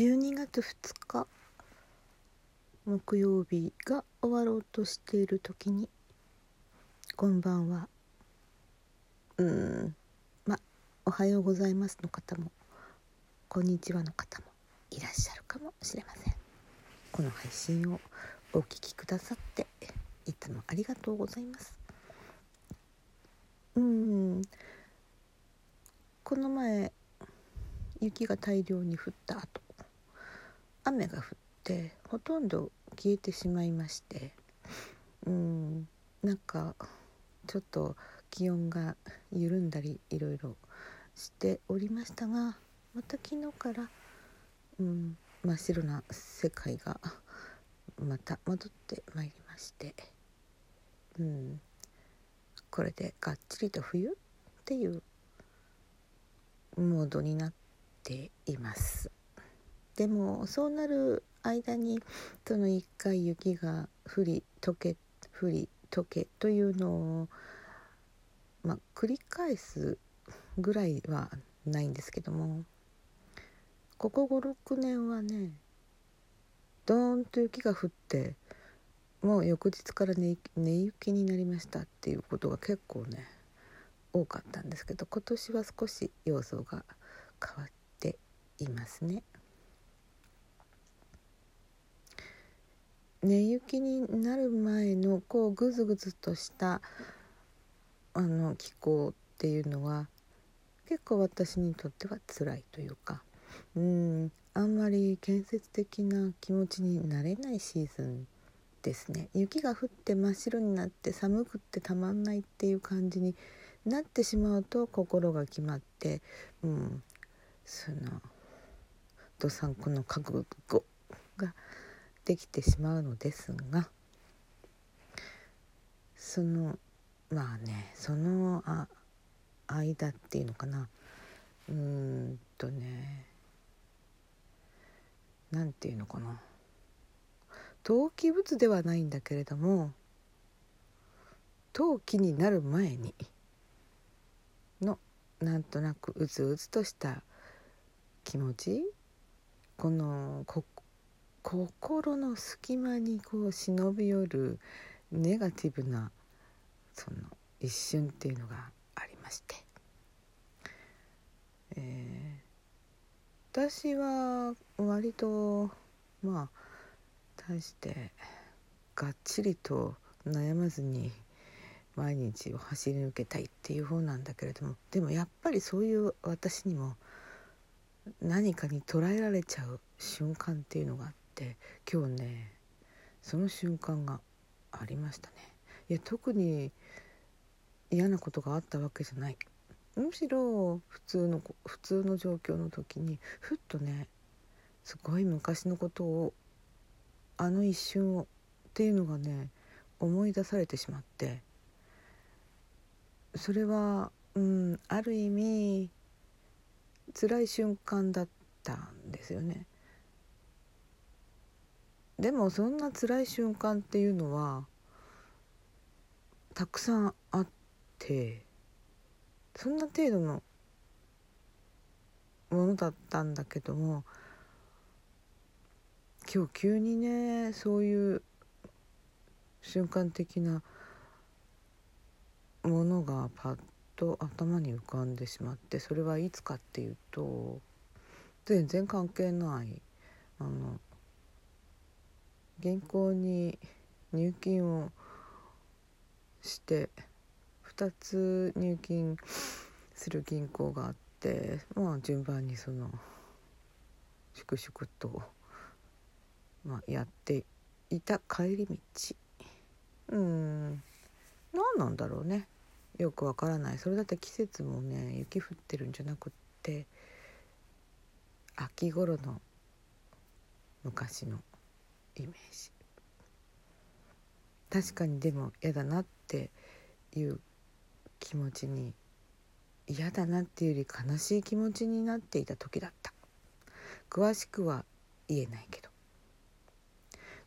12月2日木曜日が終わろうとしている時に「こんばんは」うん。まおはようございますの方もこんにちはの方もいらっしゃるかもしれません。この配信をお聞きくださっていつもありがとうございます。うん。この前雪が大量に降った後雨が降ってほとんど消えてしまいましてうんなんかちょっと気温が緩んだりいろいろしておりましたがまた昨日から、うん、真っ白な世界がまた戻ってまいりまして、うん、これでがっちりと冬っていうモードになっています。でもそうなる間にその1回雪が降り溶け降り溶けというのを、まあ、繰り返すぐらいはないんですけどもここ56年はねドーンと雪が降ってもう翌日から寝寝雪になりましたっていうことが結構ね多かったんですけど今年は少し様相が変わっていますね。寝雪になる前のこうグズグズとしたあの気候っていうのは結構私にとっては辛いというかうんあんまり建設的な気持ちになれないシーズンですね。雪が降って真っ白になって寒くってたまんないっていう感じになってしまうと心が決まって、うん、そのどさんこの覚悟できてしまうのですがそのまあねそのあ間っていうのかな。うーんとね何て言うのかな。陶器物ではないんだけれども陶器になる前にのなんとなくうずうずとした気持ちこの心の隙間にこう忍び寄るネガティブなその一瞬っていうのがありまして、えー、私は割とまあ対してがっちりと悩まずに毎日を走り抜けたいっていう方なんだけれどもでもやっぱりそういう私にも何かに捉えられちゃう瞬間っていうのがあって今日ねその瞬間がありましたね。いや特に嫌なことがあったわけじゃないむしろ普通の普通の状況の時にふっとねすごい昔のことをあの一瞬をっていうのがね思い出されてしまってそれは、うん、ある意味辛い瞬間だったんですよね。でもそんな辛い瞬間っていうのはたくさんあってそんな程度のものだったんだけども今日急にねそういう瞬間的なものがパッと頭に浮かんでしまってそれはいつかっていうと全然関係ないあの銀行に入金をして2つ入金する銀行があってまあ順番にその粛々と、まあ、やっていた帰り道。うん。何なんだろうね。よくわからない。それだって季節もね雪降ってるんじゃなくって秋頃の昔のイメージ。確かにでも嫌だなっていう気持ちに嫌だなっていうより悲しい気持ちになっていた時だった。詳しくは言えないけど。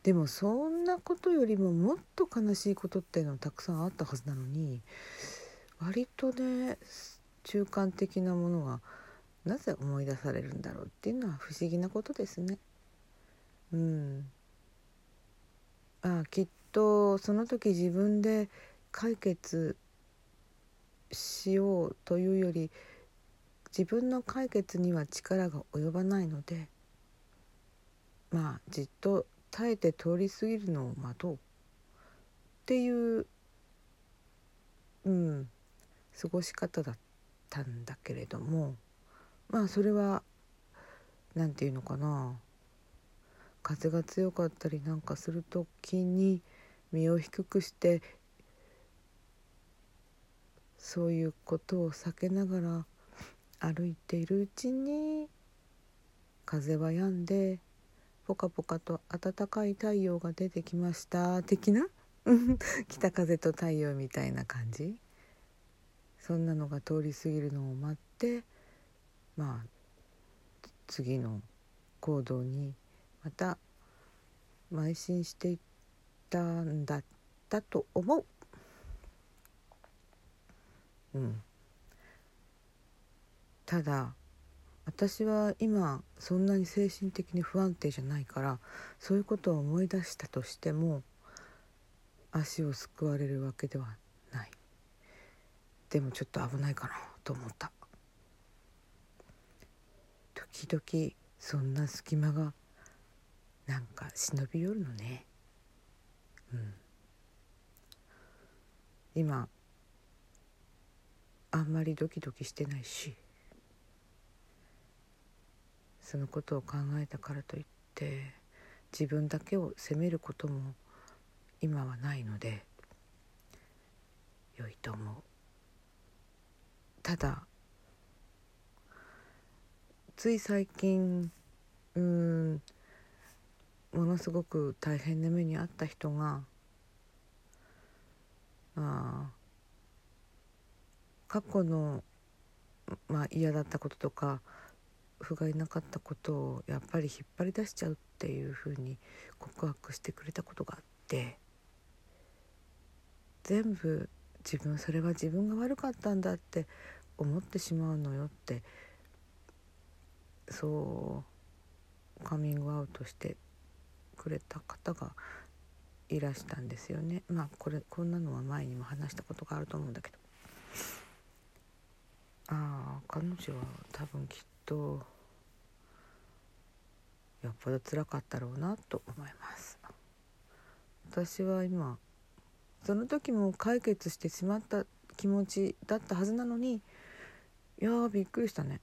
でもそんなことよりももっと悲しいことっていうのはたくさんあったはずなのに割とね中間的なものがなぜ思い出されるんだろうっていうのは不思議なことですね。うん、あきっとその時自分で解決しようというより自分の解決には力が及ばないのでまあじっと耐えて通り過ぎるのを待とうっていううん過ごし方だったんだけれどもまあそれは何て言うのかな。風が強かったりなんかする時に身を低くしてそういうことを避けながら歩いているうちに風は止んでポカポカと暖かい太陽が出てきました的な？北風と太陽みたいな感じ？そんなのが通り過ぎるのを待ってまあ次の行動にまた邁進していったんだったと思う。うん、ただ私は今そんなに精神的に不安定じゃないからそういうことを思い出したとしても足をすくわれるわけではない。でもちょっと危ないかなと思った。時々そんな隙間がなんか忍び寄るのね。うん。今あんまりドキドキしてないしそのことを考えたからといって自分だけを責めることも今はないので良いと思う。ただつい最近うんものすごく大変な目に遭った人があ過去の、まあ、嫌だったこととか不甲斐なかったことをやっぱり引っ張り出しちゃうっていうふうに告白してくれたことがあって全部自分それは自分が悪かったんだって思ってしまうのよってそうカミングアウトしてくれた方がいらしたんですよね。まあこれこんなのは前にも話したことがあると思うんだけど。ああ彼女は多分きっとよっぽど辛かったろうなと思います。私は今その時も解決してしまった気持ちだったはずなのにいやーびっくりしたね。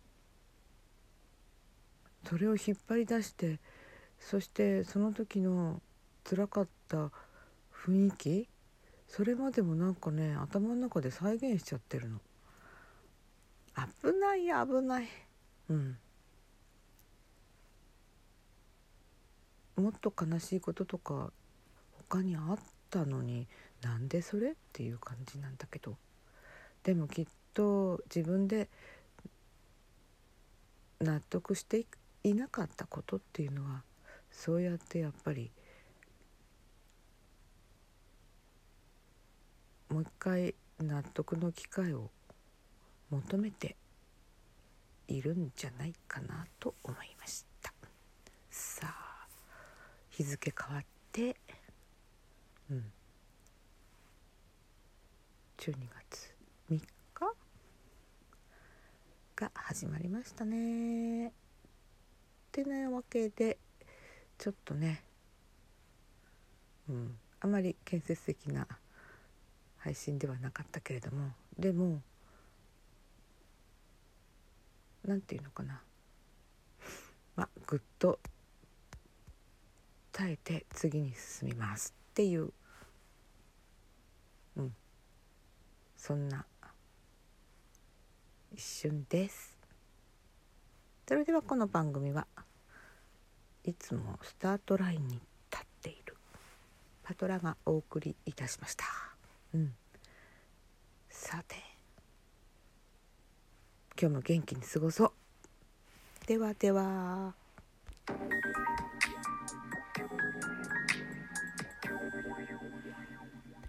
それを引っ張り出してそしてその時の辛かった雰囲気？それまでもなんかね頭の中で再現しちゃってるの。危ない危ない。うん。もっと悲しいこととか他にあったのになんでそれっていう感じなんだけど。でもきっと自分で納得していなかったことっていうのはそうやってやっぱりもう一回納得の機会を求めているんじゃないかなと思いました。さあ日付変わってうん。12月3日が始まりましたね。ってなわけでちょっとねうんあまり建設的な配信ではなかったけれどもでも何て言うのかな。まあぐっと耐えて次に進みますっていううんそんな一瞬です。それではこの番組はいつもスタートラインに立っている。パトラがお送りいたしました。うん。さて。今日も元気に過ごそう。ではでは。